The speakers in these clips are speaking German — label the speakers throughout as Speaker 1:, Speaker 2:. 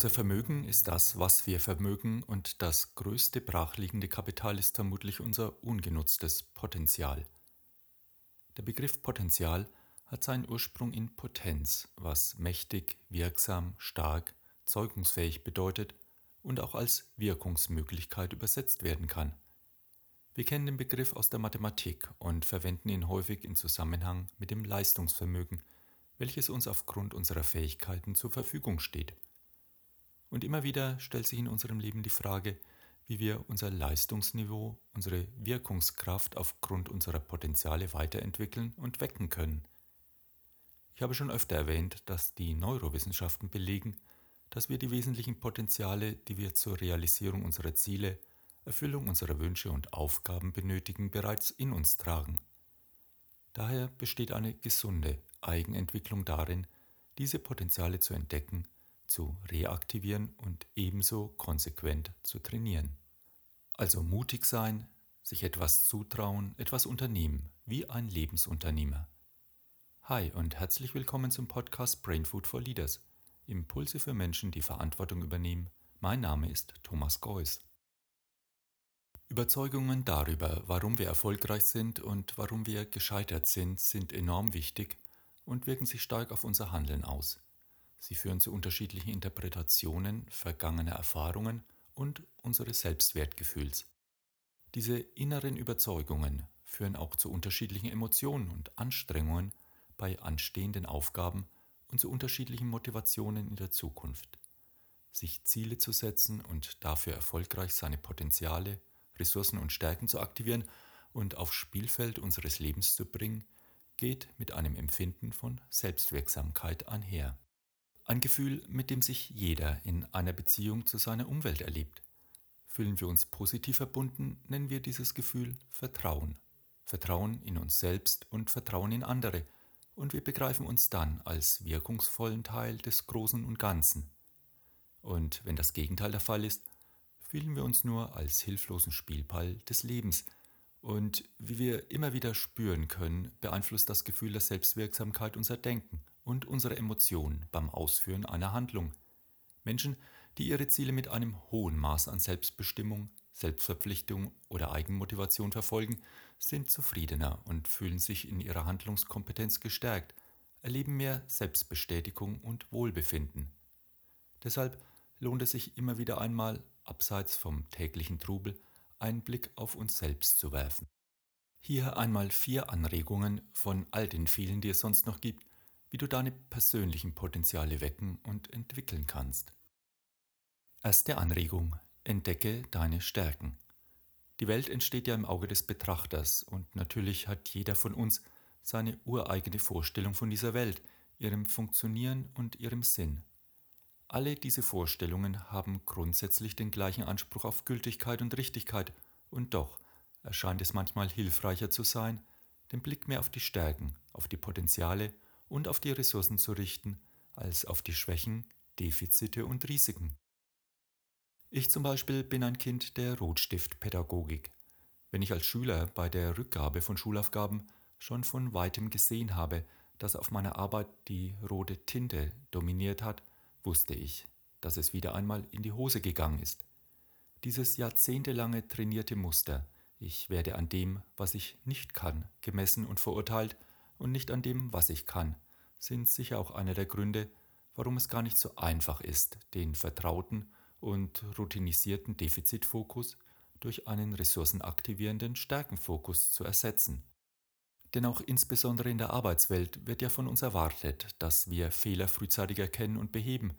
Speaker 1: Unser Vermögen ist das, was wir vermögen, und das größte brachliegende Kapital ist vermutlich unser ungenutztes Potenzial. Der Begriff Potenzial hat seinen Ursprung in Potenz, was mächtig, wirksam, stark, zeugungsfähig bedeutet und auch als Wirkungsmöglichkeit übersetzt werden kann. Wir kennen den Begriff aus der Mathematik und verwenden ihn häufig in Zusammenhang mit dem Leistungsvermögen, welches uns aufgrund unserer Fähigkeiten zur Verfügung steht. Und immer wieder stellt sich in unserem Leben die Frage, wie wir unser Leistungsniveau, unsere Wirkungskraft aufgrund unserer Potenziale weiterentwickeln und wecken können. Ich habe schon öfter erwähnt, dass die Neurowissenschaften belegen, dass wir die wesentlichen Potenziale, die wir zur Realisierung unserer Ziele, Erfüllung unserer Wünsche und Aufgaben benötigen, bereits in uns tragen. Daher besteht eine gesunde Eigenentwicklung darin, diese Potenziale zu entdecken zu reaktivieren und ebenso konsequent zu trainieren. Also mutig sein, sich etwas zutrauen, etwas unternehmen, wie ein Lebensunternehmer. Hi und herzlich willkommen zum Podcast Brain Food for Leaders. Impulse für Menschen, die Verantwortung übernehmen. Mein Name ist Thomas Geuss. Überzeugungen darüber, warum wir erfolgreich sind und warum wir gescheitert sind, sind enorm wichtig und wirken sich stark auf unser Handeln aus. Sie führen zu unterschiedlichen Interpretationen vergangener Erfahrungen und unseres Selbstwertgefühls. Diese inneren Überzeugungen führen auch zu unterschiedlichen Emotionen und Anstrengungen bei anstehenden Aufgaben und zu unterschiedlichen Motivationen in der Zukunft. Sich Ziele zu setzen und dafür erfolgreich seine Potenziale, Ressourcen und Stärken zu aktivieren und aufs Spielfeld unseres Lebens zu bringen, geht mit einem Empfinden von Selbstwirksamkeit einher. Ein Gefühl, mit dem sich jeder in einer Beziehung zu seiner Umwelt erlebt. Fühlen wir uns positiv verbunden, nennen wir dieses Gefühl Vertrauen. Vertrauen in uns selbst und Vertrauen in andere. Und wir begreifen uns dann als wirkungsvollen Teil des Großen und Ganzen. Und wenn das Gegenteil der Fall ist, fühlen wir uns nur als hilflosen Spielball des Lebens. Und wie wir immer wieder spüren können, beeinflusst das Gefühl der Selbstwirksamkeit unser Denken und unsere Emotionen beim Ausführen einer Handlung. Menschen, die ihre Ziele mit einem hohen Maß an Selbstbestimmung, Selbstverpflichtung oder Eigenmotivation verfolgen, sind zufriedener und fühlen sich in ihrer Handlungskompetenz gestärkt, erleben mehr Selbstbestätigung und Wohlbefinden. Deshalb lohnt es sich immer wieder einmal, abseits vom täglichen Trubel, einen Blick auf uns selbst zu werfen. Hier einmal vier Anregungen von all den vielen, die es sonst noch gibt, wie du deine persönlichen Potenziale wecken und entwickeln kannst. Erste Anregung. Entdecke deine Stärken. Die Welt entsteht ja im Auge des Betrachters und natürlich hat jeder von uns seine ureigene Vorstellung von dieser Welt, ihrem Funktionieren und ihrem Sinn. Alle diese Vorstellungen haben grundsätzlich den gleichen Anspruch auf Gültigkeit und Richtigkeit, und doch erscheint es manchmal hilfreicher zu sein, den Blick mehr auf die Stärken, auf die Potenziale und auf die Ressourcen zu richten, als auf die Schwächen, Defizite und Risiken. Ich zum Beispiel bin ein Kind der Rotstiftpädagogik. Wenn ich als Schüler bei der Rückgabe von Schulaufgaben schon von weitem gesehen habe, dass auf meiner Arbeit die rote Tinte dominiert hat, wusste ich, dass es wieder einmal in die Hose gegangen ist. Dieses jahrzehntelange trainierte Muster, ich werde an dem, was ich nicht kann, gemessen und verurteilt, und nicht an dem, was ich kann, sind sicher auch einer der Gründe, warum es gar nicht so einfach ist, den vertrauten und routinisierten Defizitfokus durch einen ressourcenaktivierenden Stärkenfokus zu ersetzen. Denn auch insbesondere in der Arbeitswelt wird ja von uns erwartet, dass wir Fehler frühzeitig erkennen und beheben.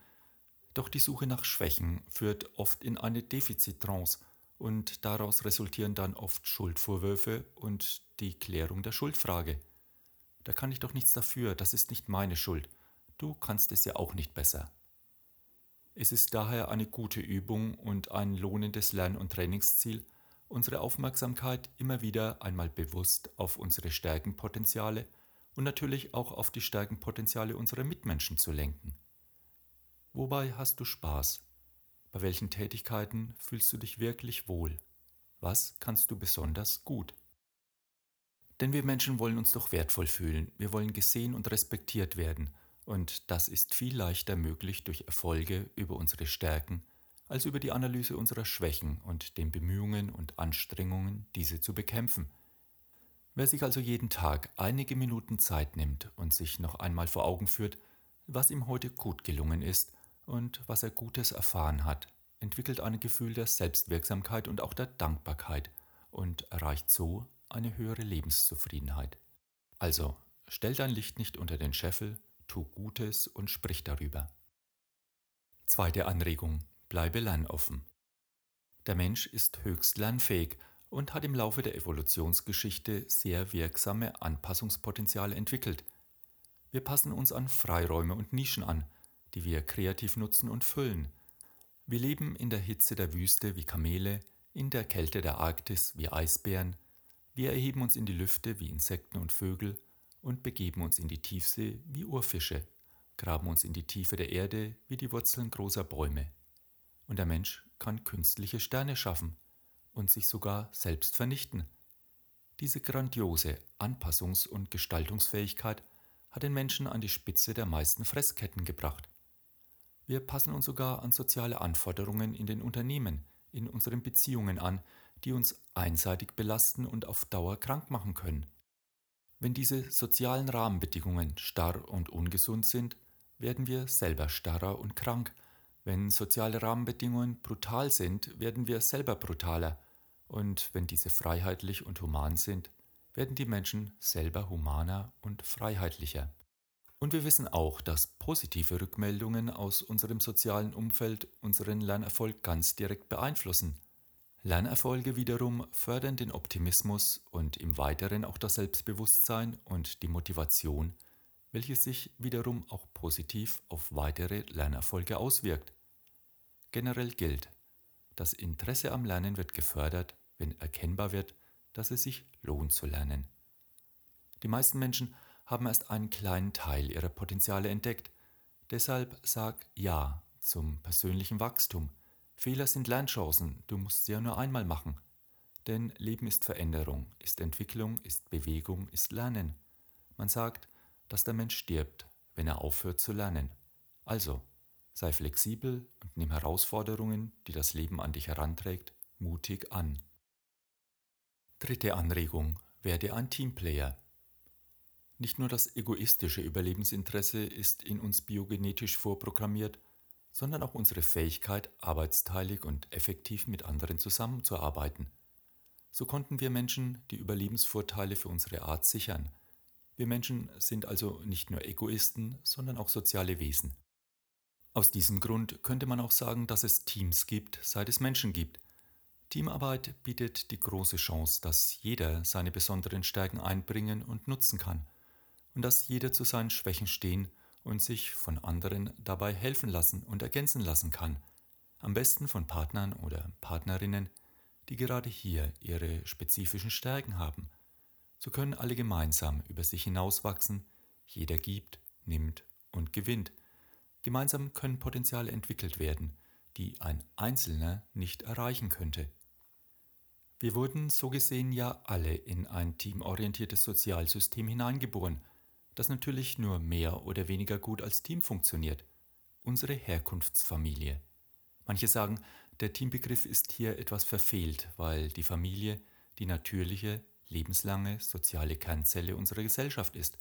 Speaker 1: Doch die Suche nach Schwächen führt oft in eine Defizittrance und daraus resultieren dann oft Schuldvorwürfe und die Klärung der Schuldfrage. Da kann ich doch nichts dafür, das ist nicht meine Schuld. Du kannst es ja auch nicht besser. Es ist daher eine gute Übung und ein lohnendes Lern- und Trainingsziel, unsere Aufmerksamkeit immer wieder einmal bewusst auf unsere Stärkenpotenziale und natürlich auch auf die Stärkenpotenziale unserer Mitmenschen zu lenken. Wobei hast du Spaß? Bei welchen Tätigkeiten fühlst du dich wirklich wohl? Was kannst du besonders gut? Denn wir Menschen wollen uns doch wertvoll fühlen, wir wollen gesehen und respektiert werden, Und das ist viel leichter möglich durch Erfolge über unsere Stärken als über die Analyse unserer Schwächen und den Bemühungen und Anstrengungen, diese zu bekämpfen. Wer sich also jeden Tag einige Minuten Zeit nimmt und sich noch einmal vor Augen führt, was ihm heute gut gelungen ist und was er Gutes erfahren hat, entwickelt ein Gefühl der Selbstwirksamkeit und auch der Dankbarkeit und erreicht so eine höhere Lebenszufriedenheit. Also, stell dein Licht nicht unter den Scheffel, tu Gutes und sprich darüber. Zweite Anregung, bleibe lernoffen. Der Mensch ist höchst lernfähig und hat im Laufe der Evolutionsgeschichte sehr wirksame Anpassungspotenziale entwickelt. Wir passen uns an Freiräume und Nischen an, die wir kreativ nutzen und füllen. Wir leben in der Hitze der Wüste wie Kamele, in der Kälte der Arktis wie Eisbären, wir erheben uns in die Lüfte wie Insekten und Vögel und begeben uns in die Tiefsee wie Urfische, graben uns in die Tiefe der Erde wie die Wurzeln großer Bäume. Und der Mensch kann künstliche Sterne schaffen und sich sogar selbst vernichten. Diese grandiose Anpassungs- und Gestaltungsfähigkeit hat den Menschen an die Spitze der meisten Fressketten gebracht. Wir passen uns sogar an soziale Anforderungen in den Unternehmen, in unseren Beziehungen an, die uns einseitig belasten und auf Dauer krank machen können. Wenn diese sozialen Rahmenbedingungen starr und ungesund sind, werden wir selber starrer und krank. Wenn soziale Rahmenbedingungen brutal sind, werden wir selber brutaler. Und wenn diese freiheitlich und human sind, werden die Menschen selber humaner und freiheitlicher. Und wir wissen auch, dass positive Rückmeldungen aus unserem sozialen Umfeld unseren Lernerfolg ganz direkt beeinflussen. Lernerfolge wiederum fördern den Optimismus und im Weiteren auch das Selbstbewusstsein und die Motivation, welches sich wiederum auch positiv auf weitere Lernerfolge auswirkt. Generell gilt, das Interesse am Lernen wird gefördert, wenn erkennbar wird, dass es sich lohnt zu lernen. Die meisten Menschen haben erst einen kleinen Teil ihrer Potenziale entdeckt. Deshalb sag Ja zum persönlichen Wachstum. Fehler sind Lernchancen, du musst sie ja nur einmal machen. Denn Leben ist Veränderung, ist Entwicklung, ist Bewegung, ist Lernen. Man sagt, dass der Mensch stirbt, wenn er aufhört zu lernen. Also, sei flexibel und nimm Herausforderungen, die das Leben an dich heranträgt, mutig an. Dritte Anregung, werde ein Teamplayer. Nicht nur das egoistische Überlebensinteresse ist in uns biogenetisch vorprogrammiert, sondern auch unsere Fähigkeit, arbeitsteilig und effektiv mit anderen zusammenzuarbeiten. So konnten wir Menschen die Überlebensvorteile für unsere Art sichern. Wir Menschen sind also nicht nur Egoisten, sondern auch soziale Wesen. Aus diesem Grund könnte man auch sagen, dass es Teams gibt, seit es Menschen gibt. Teamarbeit bietet die große Chance, dass jeder seine besonderen Stärken einbringen und nutzen kann und dass jeder zu seinen Schwächen stehen und sich von anderen dabei helfen lassen und ergänzen lassen kann, am besten von Partnern oder Partnerinnen, die gerade hier ihre spezifischen Stärken haben. So können alle gemeinsam über sich hinauswachsen, jeder gibt, nimmt und gewinnt. Gemeinsam können Potenziale entwickelt werden, die ein Einzelner nicht erreichen könnte. Wir wurden so gesehen ja alle in ein teamorientiertes Sozialsystem hineingeboren das natürlich nur mehr oder weniger gut als Team funktioniert. Unsere Herkunftsfamilie. Manche sagen, der Teambegriff ist hier etwas verfehlt, weil die Familie die natürliche, lebenslange soziale Kernzelle unserer Gesellschaft ist,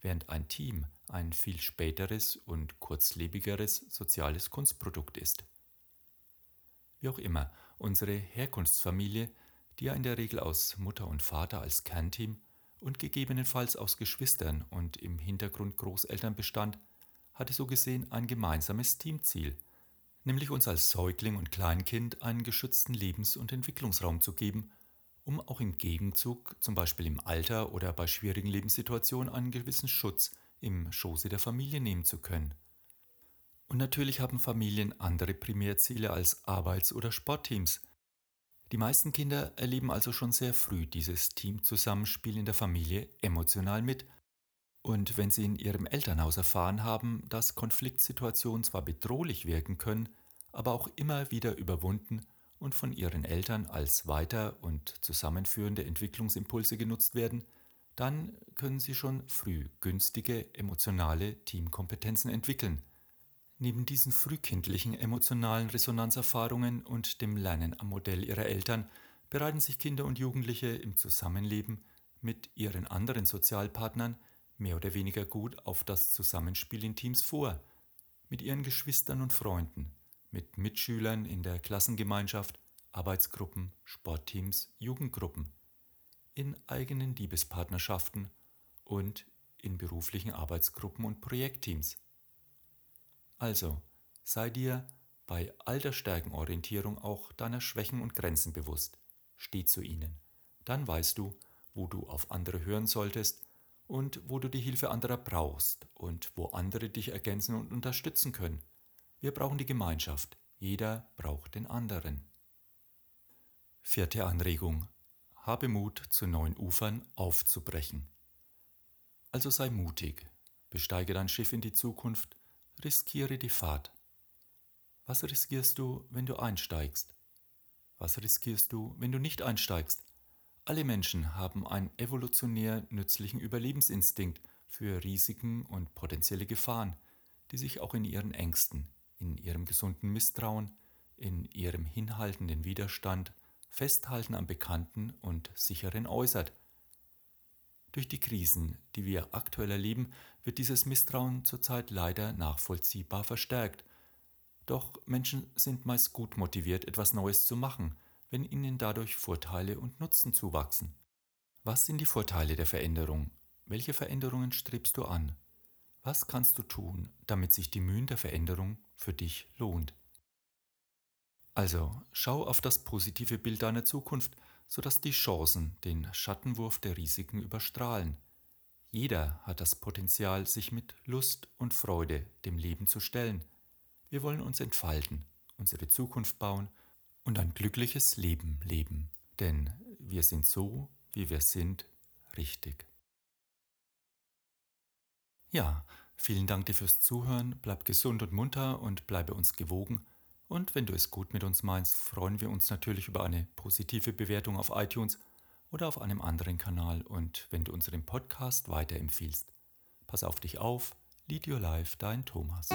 Speaker 1: während ein Team ein viel späteres und kurzlebigeres soziales Kunstprodukt ist. Wie auch immer, unsere Herkunftsfamilie, die ja in der Regel aus Mutter und Vater als Kernteam und gegebenenfalls aus Geschwistern und im Hintergrund Großeltern bestand, hatte so gesehen ein gemeinsames Teamziel, nämlich uns als Säugling und Kleinkind einen geschützten Lebens- und Entwicklungsraum zu geben, um auch im Gegenzug, zum Beispiel im Alter oder bei schwierigen Lebenssituationen, einen gewissen Schutz im Schoße der Familie nehmen zu können. Und natürlich haben Familien andere Primärziele als Arbeits- oder Sportteams, die meisten Kinder erleben also schon sehr früh dieses Teamzusammenspiel in der Familie emotional mit. Und wenn sie in ihrem Elternhaus erfahren haben, dass Konfliktsituationen zwar bedrohlich wirken können, aber auch immer wieder überwunden und von ihren Eltern als weiter und zusammenführende Entwicklungsimpulse genutzt werden, dann können Sie schon früh günstige emotionale Teamkompetenzen entwickeln. Neben diesen frühkindlichen emotionalen Resonanzerfahrungen und dem Lernen am Modell ihrer Eltern bereiten sich Kinder und Jugendliche im Zusammenleben mit ihren anderen Sozialpartnern mehr oder weniger gut auf das Zusammenspiel in Teams vor, mit ihren Geschwistern und Freunden, mit Mitschülern in der Klassengemeinschaft, Arbeitsgruppen, Sportteams, Jugendgruppen, in eigenen Liebespartnerschaften und in beruflichen Arbeitsgruppen und Projektteams. Also, sei dir bei all der Stärkenorientierung auch deiner Schwächen und Grenzen bewusst. Steh zu ihnen. Dann weißt du, wo du auf andere hören solltest und wo du die Hilfe anderer brauchst und wo andere dich ergänzen und unterstützen können. Wir brauchen die Gemeinschaft. Jeder braucht den anderen. Vierte Anregung. Habe Mut, zu neuen Ufern aufzubrechen. Also sei mutig, besteige dein Schiff in die Zukunft Riskiere die Fahrt. Was riskierst du, wenn du einsteigst? Was riskierst du, wenn du nicht einsteigst? Alle Menschen haben einen evolutionär nützlichen Überlebensinstinkt für Risiken und potenzielle Gefahren, die sich auch in ihren Ängsten, in ihrem gesunden Misstrauen, in ihrem hinhaltenden Widerstand, Festhalten am Bekannten und Sicheren äußert – durch die Krisen, die wir aktuell erleben, wird dieses Misstrauen zurzeit leider nachvollziehbar verstärkt. Doch Menschen sind meist gut motiviert, etwas Neues zu machen, wenn ihnen dadurch Vorteile und Nutzen zuwachsen. Was sind die Vorteile der Veränderung? Welche Veränderungen strebst du an? Was kannst du tun, damit sich die Mühen der Veränderung für dich lohnt? Also, schau auf das positive Bild deiner Zukunft sodass die Chancen den Schattenwurf der Risiken überstrahlen. Jeder hat das Potenzial, sich mit Lust und Freude dem Leben zu stellen. Wir wollen uns entfalten, unsere Zukunft bauen und ein glückliches Leben leben. Denn wir sind so, wie wir sind, richtig. Ja, vielen Dank dir fürs Zuhören, bleib gesund und munter und bleibe uns gewogen. Und wenn du es gut mit uns meinst, freuen wir uns natürlich über eine positive Bewertung auf iTunes oder auf einem anderen Kanal und wenn du unseren Podcast weiterempfiehlst. Pass auf dich auf, Lead Your Life, dein Thomas.